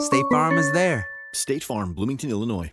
State Farm is there. State Farm, Bloomington, Illinois.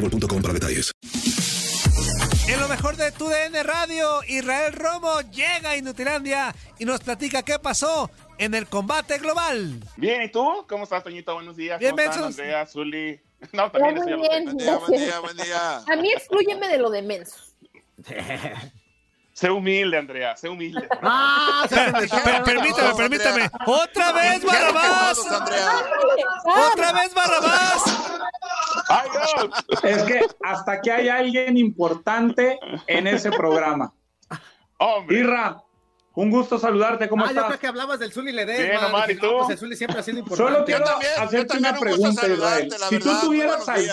boostmobile.com para detalles. En lo mejor de tu DN Radio, Israel Romo llega a Inutilandia y nos platica qué pasó en el combate global. Bien, ¿y tú? ¿Cómo estás, Toñito? Buenos días. Bien, ¿Cómo están. Andrea, Zuli? No, también muy estoy bien, hablando. gracias. A mí exclúyeme de lo de mensos. Sé humilde, Andrea, sé humilde. Ah, Per- permítame, permítame. ¡Otra vez, Barrabás! ¡Otra vez, Barrabás! Es que hasta que hay alguien importante en ese programa. Irra, un gusto saludarte, ¿cómo ah, yo estás? creo que hablabas del Zuli Ledesma. Bien, Omar, ¿y tú? no, pues el Zuli siempre ha sido importante. Solo quiero hacerte una pregunta, Israel. Si tú tuvieras al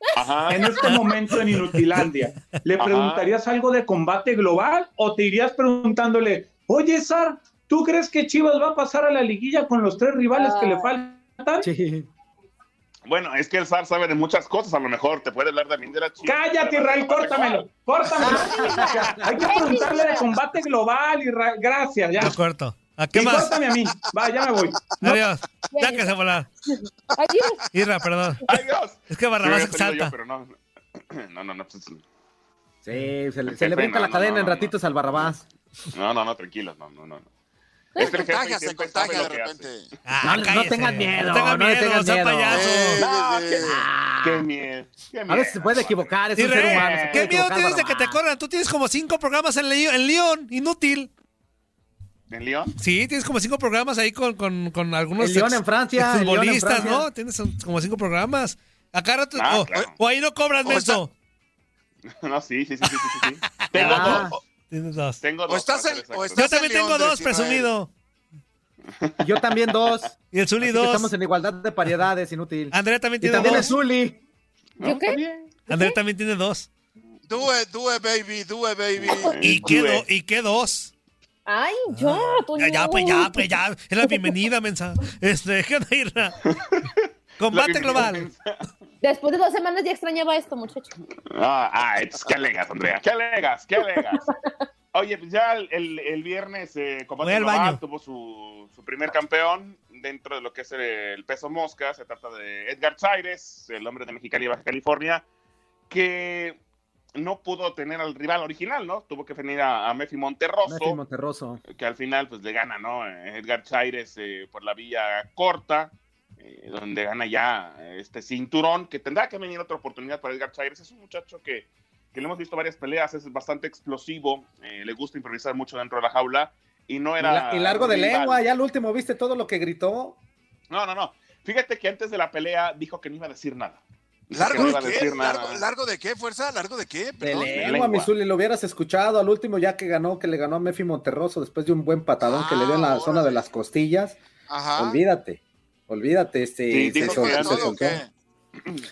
en este momento en Inutilandia, ¿le Ajá. preguntarías algo de combate global o te irías preguntándole, oye, Zar, ¿tú crees que Chivas va a pasar a la liguilla con los tres rivales que le faltan? Bueno, es que el SAR sabe de muchas cosas, a lo mejor te puede hablar también de la chica. Cállate, Israel, córtamelo, córtamelo. Hay que preguntarle de combate global, Israel. Gracias, ya. Lo corto. ¿A qué y más? córtame a mí. Va, ya me voy. No. Adiós. Ya que se volar. Irra, perdón. Adiós. Es que Barrabás exalta. yo, pero no. No, no, no. pues, Sí, se, le- se le brinca no, la no, cadena no, en no, ratitos al Barrabás. no, no, no, tranquilos, no, no, no. no. Es jefe contagia, se contagia de repente. Ah, No, no tengan miedo, No tengan no le miedo, tengan sea miedo. payaso. No, qué, qué miedo. Qué A miedo. veces se puede equivocar, es un ser humano. se puede ¿Qué miedo tienes de que te corran? Tú tienes como cinco programas en, Leo- en León, inútil. ¿En León? Sí, tienes como cinco programas ahí con, con, con algunos En León, en Francia, en futbolistas, Francia. ¿no? Tienes como cinco programas. Acá rato, Ah, o, claro. o ahí no cobras, O está- menso. No, sí, sí, sí, sí, sí, sí. Tengo Ah. dos. Tienes dos. Tengo O dos. estás en- o. Yo también tengo dos, presumido. Yo también dos. Y el Zuli Así dos. Estamos en igualdad de paridades, inútil. Andrea también Y tiene también el dos. Zuli. ¿No? ¿Yo qué? Andrea también tiene dos. Do it, baby, it, baby. ¿Y qué, do- ¿Y qué dos? Ay, ya, Toño. Ya, ya, pues ya, pues ya. Es la bienvenida, mensa. Este, ¿qué onda, Irra? Combate global. Después de dos semanas ya extrañaba esto, muchacho. Ah, ah, entonces, ¿qué alegas, Andrea? ¿Qué alegas? ¿Qué alegas? Oye, pues ya el, el- el viernes eh, Combate al Global baño. tuvo su, su primer campeón dentro de lo que es el, el peso mosca. Se trata de Edgar Chaires, el hombre de Mexicali, Baja California, que no pudo tener al rival original, ¿no? Tuvo que venir a, a Mefi Monterroso Messi Monterroso. que al final pues le gana, ¿no? Edgar Chaires eh, por la vía corta, eh, donde gana ya este cinturón, que tendrá que venir otra oportunidad para Edgar Chaires. Es un muchacho que, que le hemos visto varias peleas, es bastante explosivo, eh, le gusta improvisar mucho dentro de la jaula y no era... y largo de rival. lengua, ya al último, ¿viste todo lo que gritó? No, no, no. Fíjate que antes de la pelea dijo que no iba a decir nada. ¿Largo de qué? ¿Largo, de qué, fuerza? ¿Largo de qué? De lengua, Misuli, lo hubieras escuchado al último ya que ganó, que le ganó a Mefi Monterroso después de un buen patadón que le dio en la ah, zona de las costillas. Ajá. Olvídate, olvídate, este. Sí, dijo que, no, que,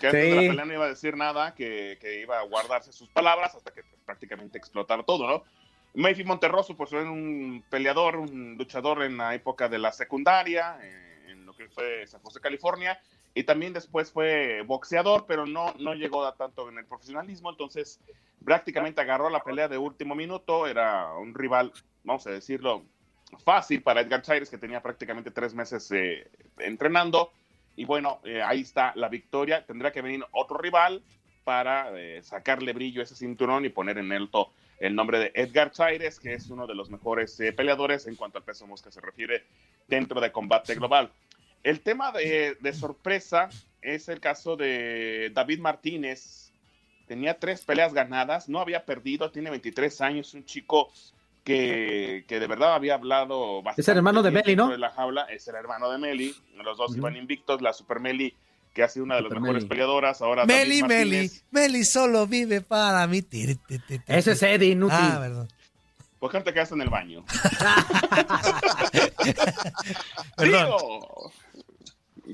antes de la pelea no iba a decir nada, que, que, iba a guardarse sus palabras hasta que prácticamente explotara todo, ¿no? Mefi Monterroso, pues fue un peleador, un luchador en la época de la secundaria, en lo que fue San José, California y también después fue boxeador, pero no, no llegó a tanto en el profesionalismo, entonces prácticamente agarró la pelea de último minuto, era un rival, vamos a decirlo, fácil para Edgar Chaires, que tenía prácticamente tres meses eh, entrenando, y bueno, eh, ahí está la victoria, tendrá que venir otro rival para eh, sacarle brillo a ese cinturón y poner en alto el nombre de Edgar Chaires, que es uno de los mejores peleadores en cuanto al peso mosca se refiere dentro de combate global. El tema de, sorpresa es el caso de David Martínez. Tenía tres peleas ganadas, no había perdido, tiene 23 años, un chico que, de verdad había hablado bastante. Es el hermano de Meli, ¿no? De la jaula, es el hermano de Meli. Los dos iban invictos, la Super Meli que ha sido una de las mejores peleadoras. Ahora Meli, Meli, Meli solo vive para mí. Ese es Eddie, inútil. Ah, perdón. ¿Por qué no te quedas en el baño?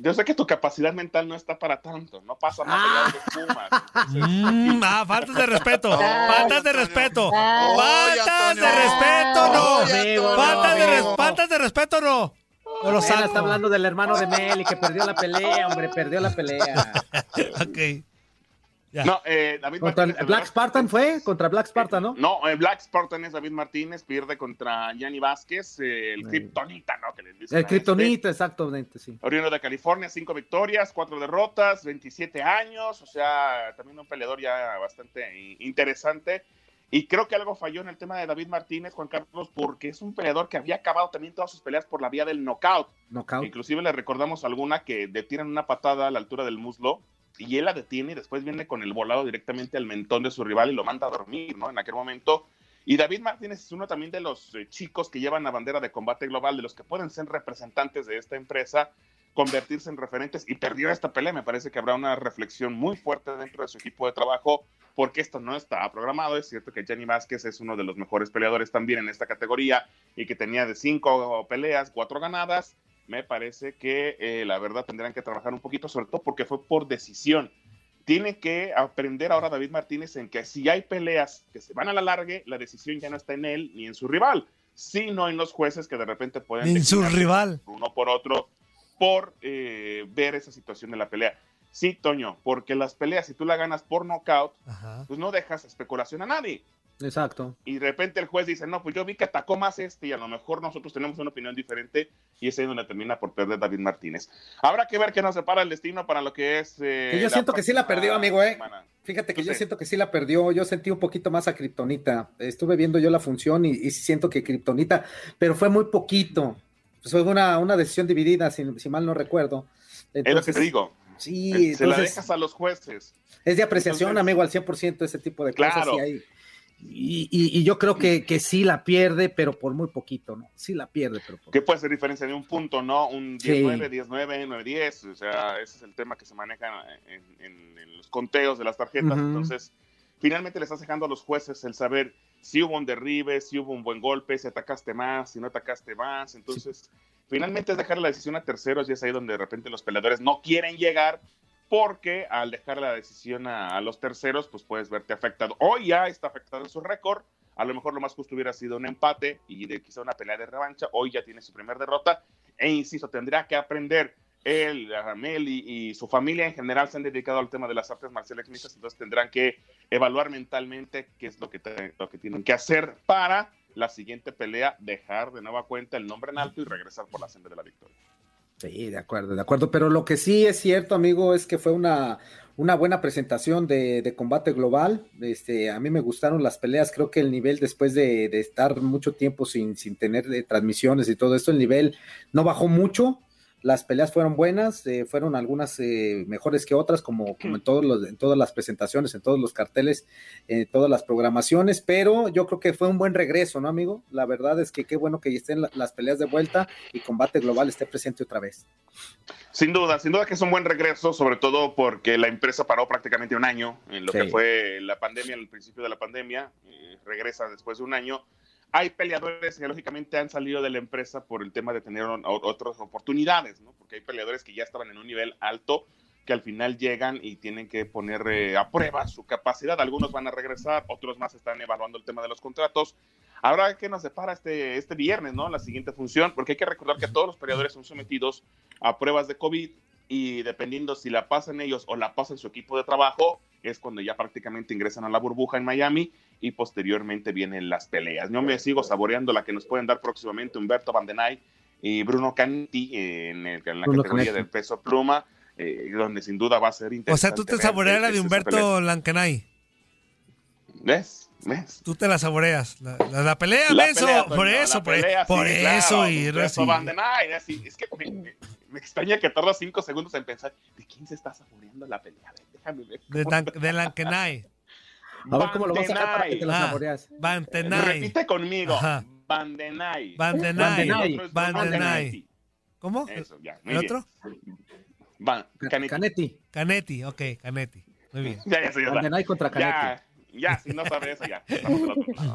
yo sé que tu capacidad mental no está para tanto, no pasa nada de Pumas. Mm, ah, faltas de respeto, faltas de respeto, faltas de respeto, no, faltas de, faltas de respeto, no. O está hablando del hermano de Meli que perdió la pelea, hombre, perdió la pelea. ok. No, eh, David contra Martínez. Black Spartan fue contra Black Spartan, ¿no? No, eh, Black Spartan es David Martínez, pierde contra Yanni Vázquez, eh, el Kryptonita, ¿no? Que el este. Kryptonita, exactamente, sí. Oriundo de California, cinco victorias, cuatro derrotas, 27 años, o sea, también un peleador ya bastante interesante. Y creo que algo falló en el tema de David Martínez, Juan Carlos, porque es un peleador que había acabado también todas sus peleas por la vía del knockout. knockout. Inclusive le recordamos alguna que detienen una patada a la altura del muslo y él la detiene y después viene con el volado directamente al mentón de su rival y lo manda a dormir, ¿no? En aquel momento. Y David Martínez es uno también de los eh, chicos que llevan la bandera de combate global, de los que pueden ser representantes de esta empresa, convertirse en referentes y perdió esta pelea. Me parece que habrá una reflexión muy fuerte dentro de su equipo de trabajo porque esto no está programado. Es cierto que Jenny Vázquez es uno de los mejores peleadores también en esta categoría y que tenía de cinco peleas, cuatro ganadas me parece que eh, la verdad tendrán que trabajar un poquito, sobre todo porque fue por decisión. Tiene que aprender ahora David Martínez en que si hay peleas que se van a la larga, la decisión ya no está en él ni en su rival, sino en los jueces que de repente pueden... En su rival. Uno por otro, por eh, ver esa situación de la pelea. Sí, Toño, porque las peleas, si tú la ganas por knockout, pues no dejas especulación a nadie. Exacto. Y de repente el juez dice, no, pues yo vi que atacó más este y a lo mejor nosotros tenemos una opinión diferente y ese es donde termina por perder David Martínez. Habrá que ver qué nos separa el destino para lo que es... Eh, yo siento que sí la perdió, amigo, ¿eh? Fíjate que yo siento que sí la perdió, yo sentí un poquito más a Kryptonita, estuve viendo yo la función y, siento que Kryptonita, pero fue muy poquito, fue una, una decisión dividida, si, mal no recuerdo. es lo que te digo. Sí, se la dejas a los jueces. Es de apreciación, amigo, al 100% ese tipo de cosas. Claro. Y yo creo que, que, sí la pierde, pero por muy poquito, ¿no? Sí la pierde, pero por ¿Qué puede ser diferencia de un punto, no? Un 10-9, 10-9, 9-10, o sea, ese es el tema que se maneja en, los conteos de las tarjetas. Entonces, finalmente le estás dejando a los jueces el saber si hubo un derribe, si hubo un buen golpe, si atacaste más, si no atacaste más. Entonces, finalmente es dejar la decisión a terceros y es ahí donde de repente los peleadores no quieren llegar porque al dejar la decisión a, los terceros, pues puedes verte afectado. Hoy ya está afectado en su récord. A lo mejor lo más justo hubiera sido un empate y de quizá una pelea de revancha. Hoy ya tiene su primera derrota. E insisto, tendrá que aprender. Él, Ramel y, su familia en general se han dedicado al tema de las artes marciales mixtas, entonces tendrán que evaluar mentalmente qué es lo que, lo que tienen que hacer para la siguiente pelea, dejar de nueva cuenta el nombre en alto y regresar por la senda de la victoria. Sí, de acuerdo, de acuerdo. Pero lo que sí es cierto, amigo, es que fue una, una buena presentación de, combate global. Este, a mí me gustaron las peleas. Creo que el nivel, después de, estar mucho tiempo sin, sin tener eh, transmisiones y todo esto, el nivel no bajó mucho. Las peleas fueron buenas, eh, fueron algunas eh, mejores que otras, como, como en, todos los, en todas las presentaciones, en todos los carteles, en todas las programaciones, pero yo creo que fue un buen regreso, ¿no, amigo? La verdad es que qué bueno que estén las peleas de vuelta y Combate Global esté presente otra vez. Sin duda, sin duda que es un buen regreso, sobre todo porque la empresa paró prácticamente un año en lo que fue la pandemia, el principio de la pandemia, eh, regresa después de un año hay peleadores que lógicamente han salido de la empresa por el tema de tener otras oportunidades, ¿no? Porque hay peleadores que ya estaban en un nivel alto que al final llegan y tienen que poner eh, a prueba su capacidad. Algunos van a regresar, otros más están evaluando el tema de los contratos. Ahora, ¿qué nos separa este, este viernes, no? La siguiente función, porque hay que recordar que todos los peleadores son sometidos a pruebas de COVID y dependiendo si la pasan ellos o la pasan su equipo de trabajo, es cuando ya prácticamente ingresan a la burbuja en Miami y posteriormente vienen las peleas. Yo me sigo saboreando la que nos pueden dar próximamente Humberto Vandenay y Bruno Canti en, el, en la categoría del peso pluma, eh, donde sin duda va a ser interesante. O sea, tú te saboreas la de Humberto Lancanay. ¿Ves? ¿Ves? Tú te la saboreas. La, la, pelea, la pues, por eso, por, por eso. y Humberto Vandenay, es que me, extraña que tarda cinco segundos en pensar, ¿de quién se está saboreando la pelea? Déjame ver. De, de Lancanay. A ver cómo lo vas a sacar para que te lo ah, saboreas. Repite conmigo. Bandenay. Bandenay. Bandenay. ¿Cómo? Eso, ya. ¿El otro? Canetti. Canetti, ok, Canetti. Muy bien. Ya, ya, ya. Bandenay contra Canetti. Ya, si no sabes eso, ya.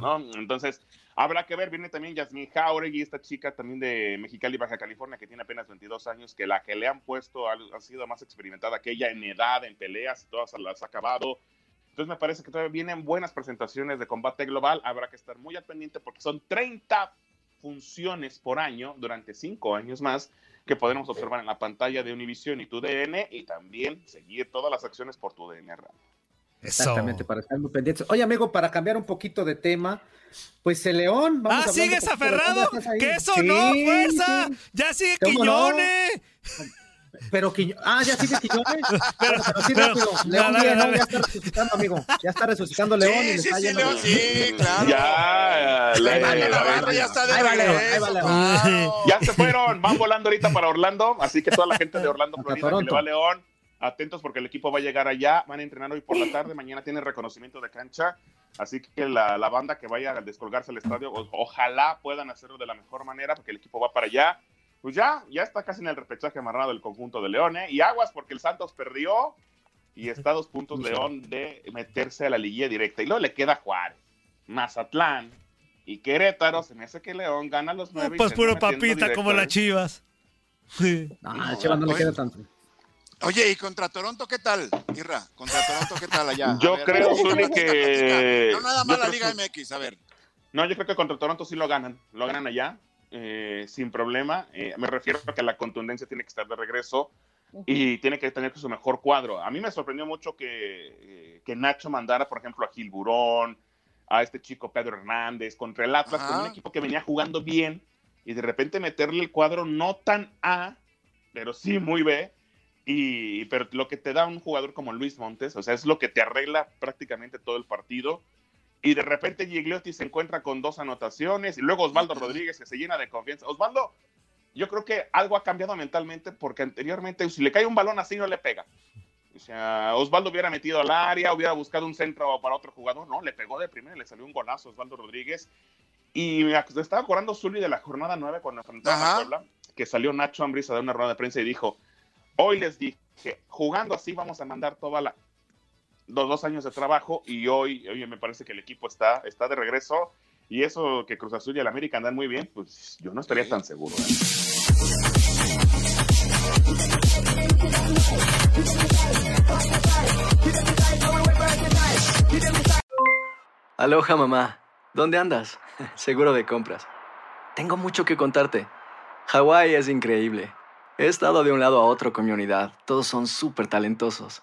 ¿no? Entonces, habrá que ver. Viene también Yasmin Jauregui, esta chica también de Mexicali, Baja California, que tiene apenas 22 años, que la que le han puesto ha, ha sido más experimentada que ella en edad, en peleas, todas las ha acabado entonces me parece que todavía vienen buenas presentaciones de combate global. Habrá que estar muy al pendiente porque son 30 funciones por año durante 5 años más que podremos observar en la pantalla de Univision y tu DN y también seguir todas las acciones por tu DN Exactamente, para estar muy pendientes. Oye, amigo, para cambiar un poquito de tema, pues el León. Vamos ah, ¿sigues aferrado? ¿Qué eso no, fuerza? Ya sigue Quiñones. Pero Quiñones. Ah, ya sigue Quiñones. Pero, pero sí, rápido. León ya está resucitando, amigo. Ya está resucitando León. Sí, y sí, sí, León, sí, claro. Ya, ya está de ahí Ya se fueron. Van volando ahorita para Orlando. Así que toda la gente de Orlando, Florida, que le va a León. Atentos porque el equipo va a llegar allá. Van a entrenar hoy por la tarde. Mañana tienen reconocimiento de cancha. Así que la, la banda que vaya a descolgarse al estadio, ojalá puedan hacerlo de la mejor manera porque el equipo va para allá pues ya, ya está casi en el repechaje amarrado el conjunto de León, ¿eh? Y aguas porque el Santos perdió y está a dos puntos León de meterse a la liguilla directa. Y luego le queda Juárez, Mazatlán y Querétaro. Se me hace que León gana los nueve. pues puro papita como las Chivas. Ah, Chivas no le queda tanto. Oye, ¿y contra Toronto qué tal, Irra? ¿Contra Toronto qué tal allá? Yo creo, que... No nada más la Liga MX, a ver. No, yo creo que contra Toronto sí lo ganan. Lo ganan allá. Eh, sin problema. Eh, me refiero a que la contundencia tiene que estar de regreso y tiene que tener su mejor cuadro. A mí me sorprendió mucho que, eh, que Nacho mandara, por ejemplo, a Gil Burón, a este chico Pedro Hernández, contra el Atlas, con un equipo que venía jugando bien y de repente meterle el cuadro no tan A, pero sí muy B. Y, pero lo que te da un jugador como Luis Montes, o sea, es lo que te arregla prácticamente todo el partido y de repente Gigliotti se encuentra con dos anotaciones y luego Osvaldo Rodríguez que se llena de confianza. Osvaldo, yo creo que algo ha cambiado mentalmente porque anteriormente si le cae un balón así no le pega. O sea, Osvaldo hubiera metido al área, hubiera buscado un centro para otro jugador, no, le pegó de primera, le salió un golazo a Osvaldo Rodríguez. Y me estaba acordando Zully de la jornada 9 cuando enfrentaba a Puebla, que salió Nacho Ambriz a dar una rueda de prensa y dijo, hoy les dije, jugando así vamos a mandar toda la dos, dos años de trabajo y hoy, oye, me parece que el equipo está, está de regreso y eso que Cruz Azul y el América andan muy bien, pues yo no estaría tan seguro. ¿eh? Aloha mamá, ¿dónde andas? Seguro de compras. Tengo mucho que contarte. Hawái es increíble. He estado de un lado a otro con mi unidad. Todos son súper talentosos.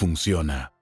funciona.